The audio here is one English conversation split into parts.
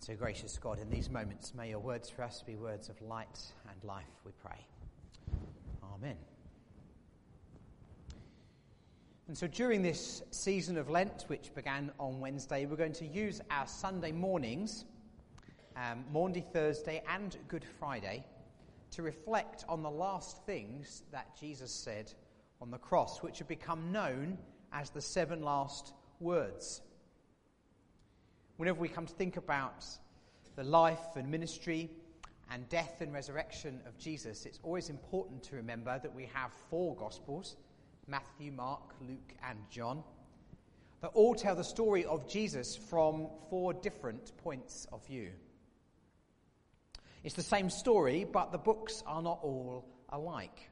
And so, gracious God, in these moments, may your words for us be words of light and life, we pray. Amen. And so, during this season of Lent, which began on Wednesday, we're going to use our Sunday mornings, um, Maundy Thursday and Good Friday, to reflect on the last things that Jesus said on the cross, which have become known as the seven last words. Whenever we come to think about the life and ministry and death and resurrection of Jesus, it's always important to remember that we have four Gospels Matthew, Mark, Luke, and John that all tell the story of Jesus from four different points of view. It's the same story, but the books are not all alike.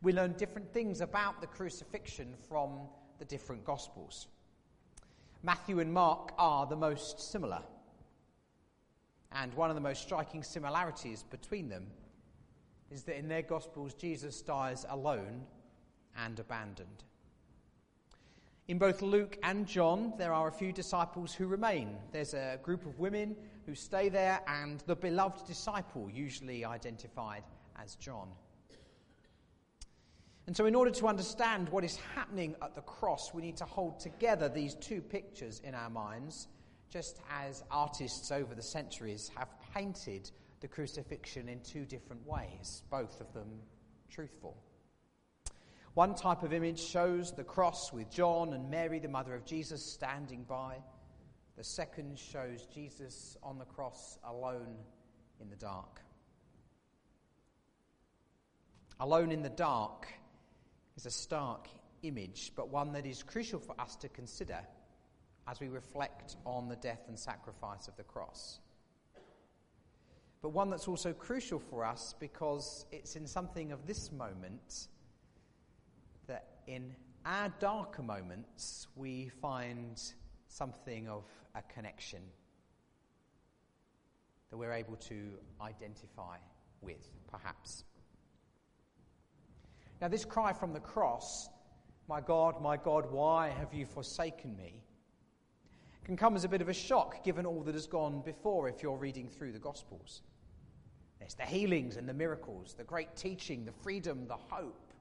We learn different things about the crucifixion from the different Gospels. Matthew and Mark are the most similar. And one of the most striking similarities between them is that in their Gospels, Jesus dies alone and abandoned. In both Luke and John, there are a few disciples who remain. There's a group of women who stay there, and the beloved disciple, usually identified as John. And so, in order to understand what is happening at the cross, we need to hold together these two pictures in our minds, just as artists over the centuries have painted the crucifixion in two different ways, both of them truthful. One type of image shows the cross with John and Mary, the mother of Jesus, standing by. The second shows Jesus on the cross alone in the dark. Alone in the dark is a stark image, but one that is crucial for us to consider as we reflect on the death and sacrifice of the cross. But one that's also crucial for us because it's in something of this moment that in our darker moments we find something of a connection that we're able to identify with, perhaps. Now, this cry from the cross, My God, my God, why have you forsaken me? can come as a bit of a shock given all that has gone before if you're reading through the Gospels. There's the healings and the miracles, the great teaching, the freedom, the hope.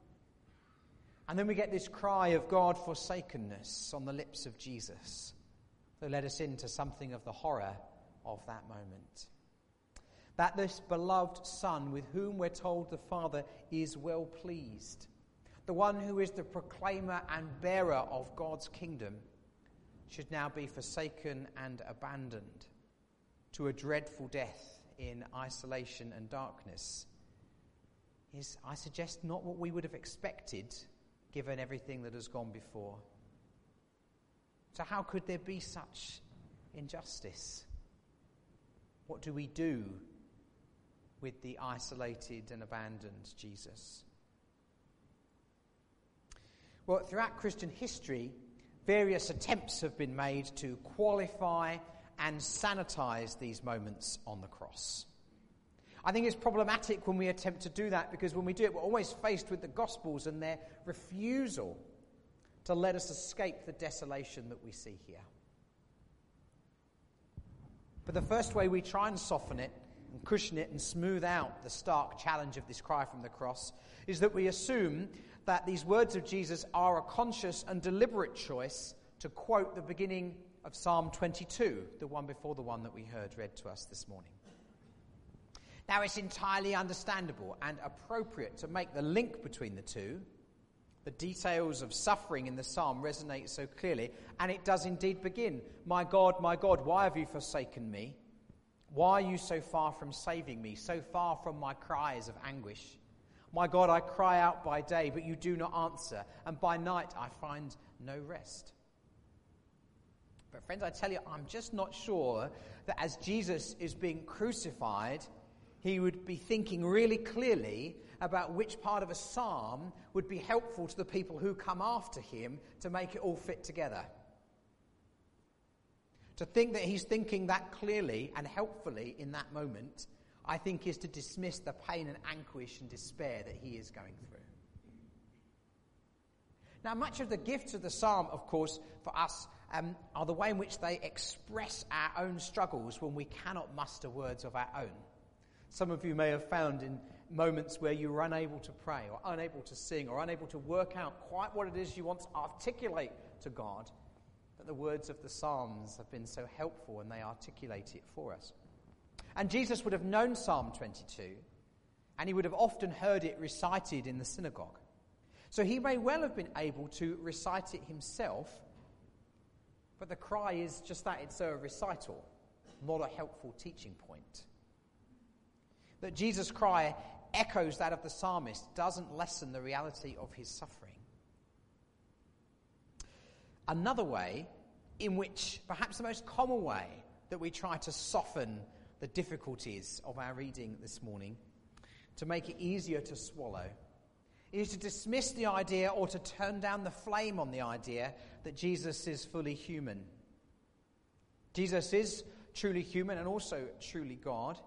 And then we get this cry of God forsakenness on the lips of Jesus that led us into something of the horror of that moment that this beloved Son, with whom we're told the Father is well pleased, the one who is the proclaimer and bearer of God's kingdom, should now be forsaken and abandoned to a dreadful death in isolation and darkness, is, I suggest, not what we would have expected given everything that has gone before. So, how could there be such injustice? What do we do with the isolated and abandoned Jesus? Well, throughout Christian history, various attempts have been made to qualify and sanitize these moments on the cross. I think it's problematic when we attempt to do that because when we do it, we're always faced with the Gospels and their refusal to let us escape the desolation that we see here. But the first way we try and soften it and cushion it and smooth out the stark challenge of this cry from the cross is that we assume that these words of Jesus are a conscious and deliberate choice to quote the beginning of Psalm 22, the one before the one that we heard read to us this morning. Now, it's entirely understandable and appropriate to make the link between the two. The details of suffering in the psalm resonate so clearly, and it does indeed begin My God, my God, why have you forsaken me? Why are you so far from saving me, so far from my cries of anguish? My God, I cry out by day, but you do not answer, and by night I find no rest. But, friends, I tell you, I'm just not sure that as Jesus is being crucified, he would be thinking really clearly about which part of a psalm would be helpful to the people who come after him to make it all fit together. To think that he's thinking that clearly and helpfully in that moment, I think is to dismiss the pain and anguish and despair that he is going through. Now, much of the gifts of the psalm, of course, for us um, are the way in which they express our own struggles when we cannot muster words of our own. Some of you may have found in moments where you were unable to pray or unable to sing or unable to work out quite what it is you want to articulate to God, that the words of the Psalms have been so helpful and they articulate it for us. And Jesus would have known Psalm 22, and he would have often heard it recited in the synagogue. So he may well have been able to recite it himself, but the cry is just that it's a recital, not a helpful teaching point. That Jesus' cry echoes that of the psalmist doesn't lessen the reality of his suffering. Another way, in which perhaps the most common way that we try to soften the difficulties of our reading this morning, to make it easier to swallow, is to dismiss the idea or to turn down the flame on the idea that Jesus is fully human. Jesus is truly human and also truly God.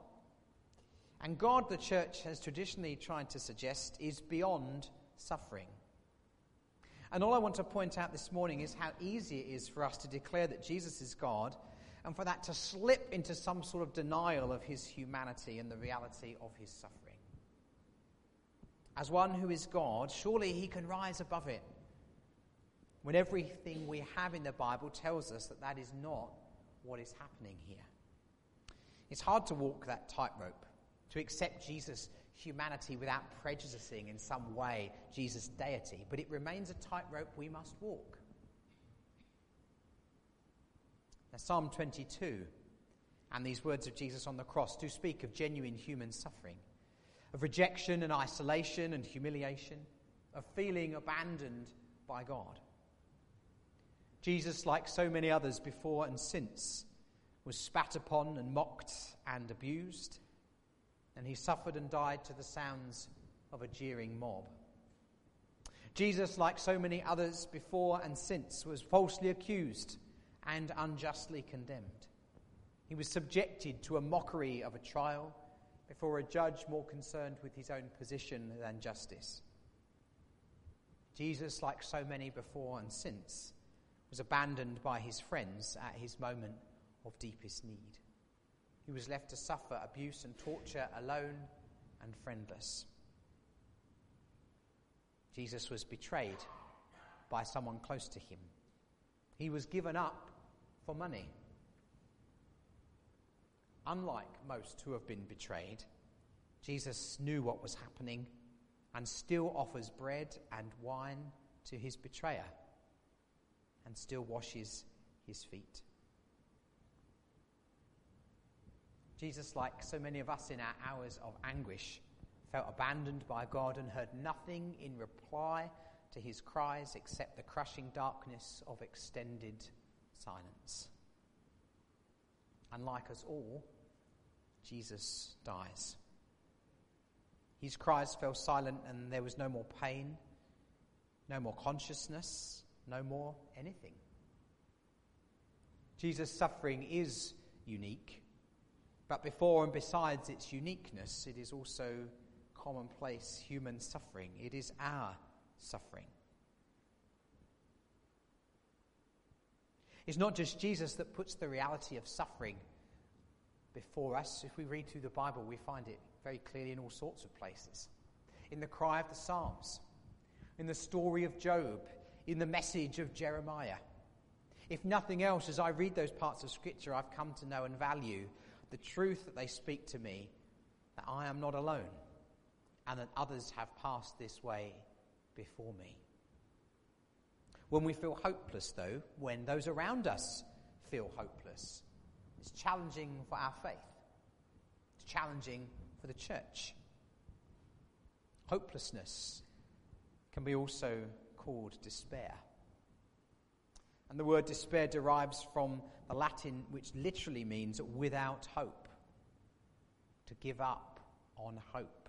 And God, the church has traditionally tried to suggest, is beyond suffering. And all I want to point out this morning is how easy it is for us to declare that Jesus is God and for that to slip into some sort of denial of his humanity and the reality of his suffering. As one who is God, surely he can rise above it. When everything we have in the Bible tells us that that is not what is happening here. It's hard to walk that tightrope to accept Jesus' humanity without prejudicing in some way Jesus' deity, but it remains a tightrope we must walk. Now, Psalm 22 and these words of Jesus on the cross do speak of genuine human suffering, of rejection and isolation and humiliation, of feeling abandoned by God. Jesus, like so many others before and since, was spat upon and mocked and abused and he suffered and died to the sounds of a jeering mob. Jesus, like so many others before and since, was falsely accused and unjustly condemned. He was subjected to a mockery of a trial before a judge more concerned with his own position than justice. Jesus, like so many before and since, was abandoned by his friends at his moment of deepest need. He was left to suffer abuse and torture alone and friendless. Jesus was betrayed by someone close to him. He was given up for money. Unlike most who have been betrayed, Jesus knew what was happening and still offers bread and wine to his betrayer and still washes his feet. Jesus, like so many of us in our hours of anguish, felt abandoned by God and heard nothing in reply to his cries except the crushing darkness of extended silence. And like us all, Jesus dies. His cries fell silent, and there was no more pain, no more consciousness, no more anything. Jesus' suffering is unique but before and besides its uniqueness, it is also commonplace human suffering. It is our suffering. It's not just Jesus that puts the reality of suffering before us. If we read through the Bible, we find it very clearly in all sorts of places. In the cry of the Psalms, in the story of Job, in the message of Jeremiah. If nothing else, as I read those parts of Scripture, I've come to know and value the truth that they speak to me that I am not alone and that others have passed this way before me. When we feel hopeless, though, when those around us feel hopeless, it's challenging for our faith. It's challenging for the church. Hopelessness can be also called despair. And the word despair derives from the Latin, which literally means without hope, to give up on hope.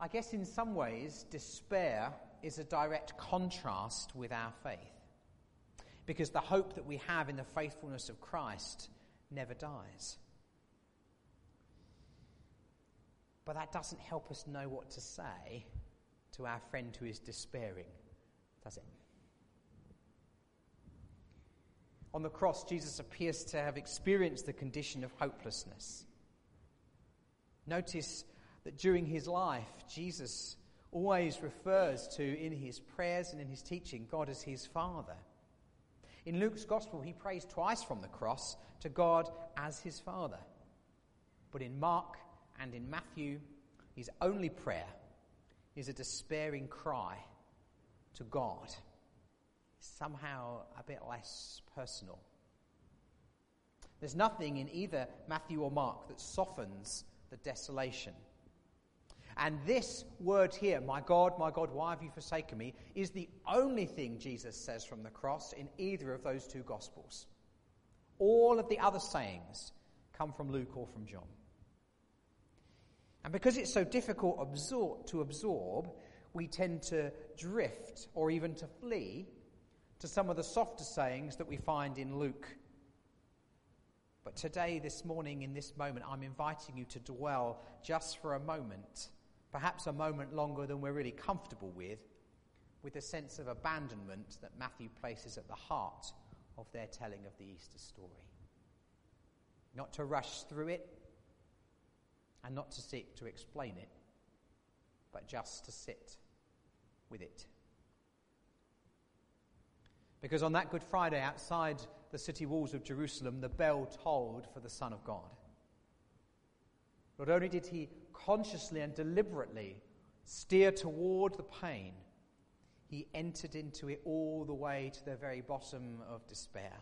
I guess in some ways, despair is a direct contrast with our faith. Because the hope that we have in the faithfulness of Christ never dies. But that doesn't help us know what to say to our friend who is despairing, that's it. On the cross, Jesus appears to have experienced the condition of hopelessness. Notice that during his life, Jesus always refers to in his prayers and in his teaching God as his Father. In Luke's Gospel, he prays twice from the cross to God as his Father. But in Mark and in Matthew, his only prayer is a despairing cry to God. is Somehow a bit less personal. There's nothing in either Matthew or Mark that softens the desolation. And this word here, my God, my God, why have you forsaken me, is the only thing Jesus says from the cross in either of those two Gospels. All of the other sayings come from Luke or from John. And because it's so difficult absor- to absorb, we tend to drift or even to flee to some of the softer sayings that we find in Luke. But today, this morning, in this moment, I'm inviting you to dwell just for a moment, perhaps a moment longer than we're really comfortable with, with the sense of abandonment that Matthew places at the heart of their telling of the Easter story. Not to rush through it, and not to seek to explain it, but just to sit with it. Because on that Good Friday, outside the city walls of Jerusalem, the bell tolled for the Son of God. Not only did he consciously and deliberately steer toward the pain, he entered into it all the way to the very bottom of despair.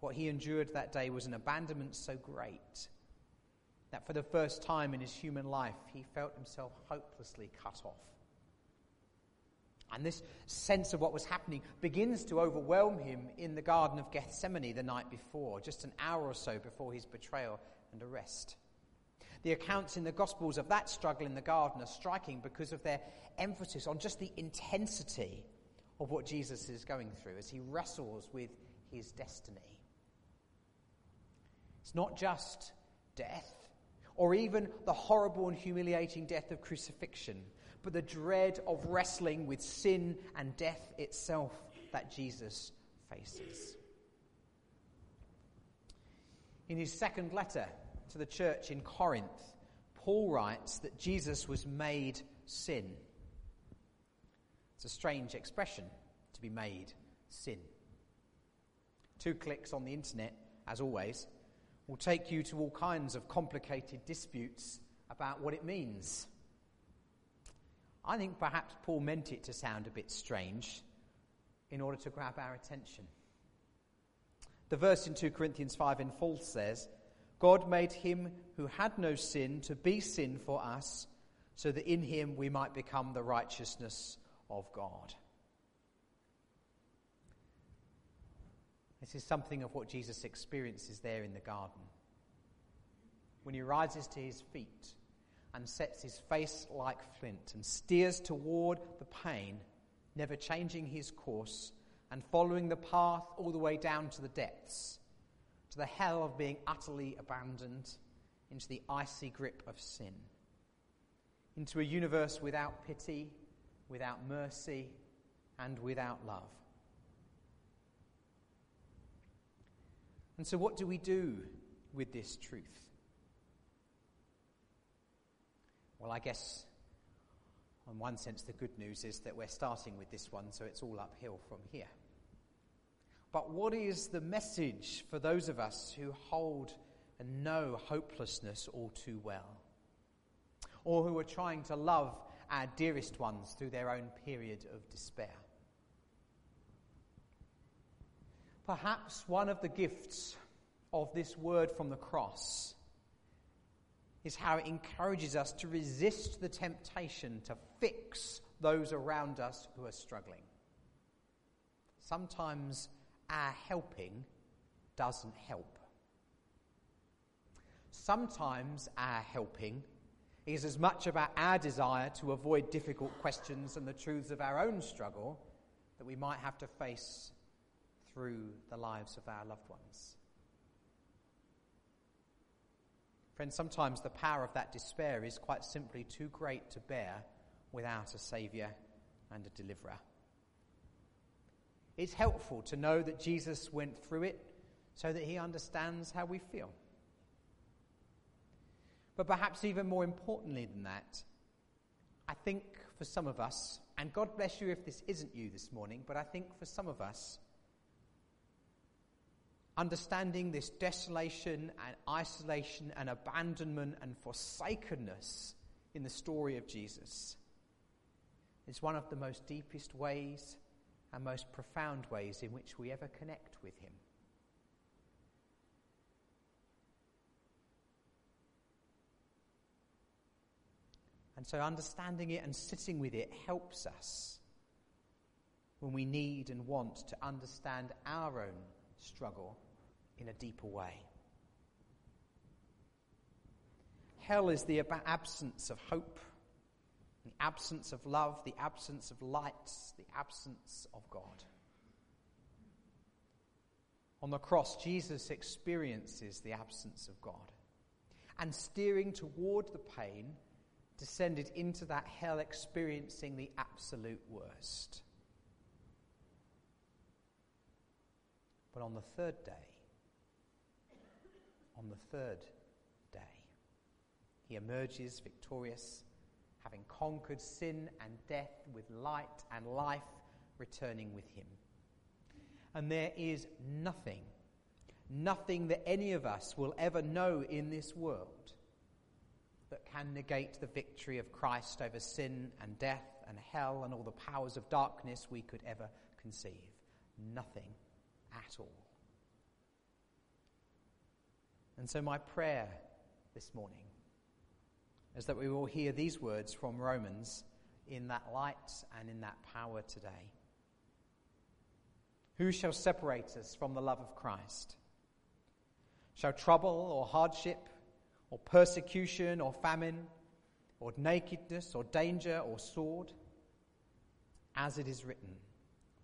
What he endured that day was an abandonment so great that for the first time in his human life, he felt himself hopelessly cut off. And this sense of what was happening begins to overwhelm him in the Garden of Gethsemane the night before, just an hour or so before his betrayal and arrest. The accounts in the Gospels of that struggle in the garden are striking because of their emphasis on just the intensity of what Jesus is going through as he wrestles with his destiny. It's not just death, or even the horrible and humiliating death of crucifixion, but the dread of wrestling with sin and death itself that Jesus faces. In his second letter to the church in Corinth, Paul writes that Jesus was made sin. It's a strange expression to be made sin. Two clicks on the internet, as always, will take you to all kinds of complicated disputes about what it means. I think perhaps Paul meant it to sound a bit strange in order to grab our attention. The verse in 2 Corinthians 5 in full says, God made him who had no sin to be sin for us, so that in him we might become the righteousness of God. This is something of what Jesus experiences there in the garden. When he rises to his feet and sets his face like flint and steers toward the pain, never changing his course and following the path all the way down to the depths, to the hell of being utterly abandoned, into the icy grip of sin, into a universe without pity, without mercy, and without love. And so, what do we do with this truth? Well, I guess, in one sense, the good news is that we're starting with this one, so it's all uphill from here. But what is the message for those of us who hold and know hopelessness all too well? Or who are trying to love our dearest ones through their own period of despair? Perhaps one of the gifts of this word from the cross is how it encourages us to resist the temptation to fix those around us who are struggling. Sometimes our helping doesn't help. Sometimes our helping is as much about our desire to avoid difficult questions and the truths of our own struggle that we might have to face through the lives of our loved ones. Friends, sometimes the power of that despair is quite simply too great to bear without a Saviour and a Deliverer. It's helpful to know that Jesus went through it so that he understands how we feel. But perhaps even more importantly than that, I think for some of us, and God bless you if this isn't you this morning, but I think for some of us, understanding this desolation and isolation and abandonment and forsakenness in the story of Jesus is one of the most deepest ways and most profound ways in which we ever connect with Him. And so understanding it and sitting with it helps us when we need and want to understand our own struggle in a deeper way. Hell is the absence of hope, the absence of love, the absence of light, the absence of God. On the cross, Jesus experiences the absence of God. And steering toward the pain, descended into that hell experiencing the absolute worst. But on the third day, on the third day, he emerges victorious, having conquered sin and death with light and life returning with him. And there is nothing, nothing that any of us will ever know in this world that can negate the victory of Christ over sin and death and hell and all the powers of darkness we could ever conceive. Nothing at all. And so, my prayer this morning is that we will hear these words from Romans in that light and in that power today. Who shall separate us from the love of Christ? Shall trouble or hardship or persecution or famine or nakedness or danger or sword? As it is written,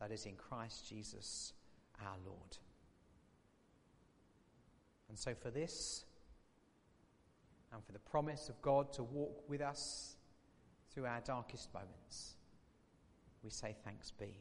that is in Christ Jesus our Lord. And so, for this, and for the promise of God to walk with us through our darkest moments, we say thanks be.